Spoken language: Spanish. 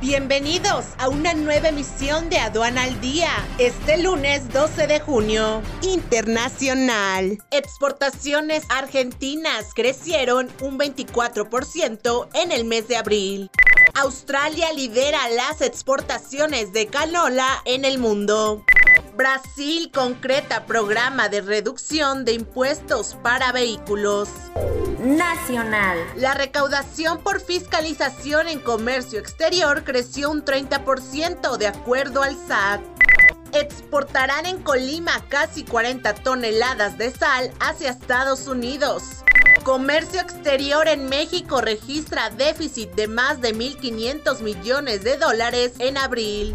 Bienvenidos a una nueva emisión de Aduana al Día. Este lunes 12 de junio. Internacional. Exportaciones argentinas crecieron un 24% en el mes de abril. Australia lidera las exportaciones de canola en el mundo. Brasil concreta programa de reducción de impuestos para vehículos. Nacional. La recaudación por fiscalización en comercio exterior creció un 30% de acuerdo al SAT. Exportarán en Colima casi 40 toneladas de sal hacia Estados Unidos. Comercio exterior en México registra déficit de más de 1.500 millones de dólares en abril.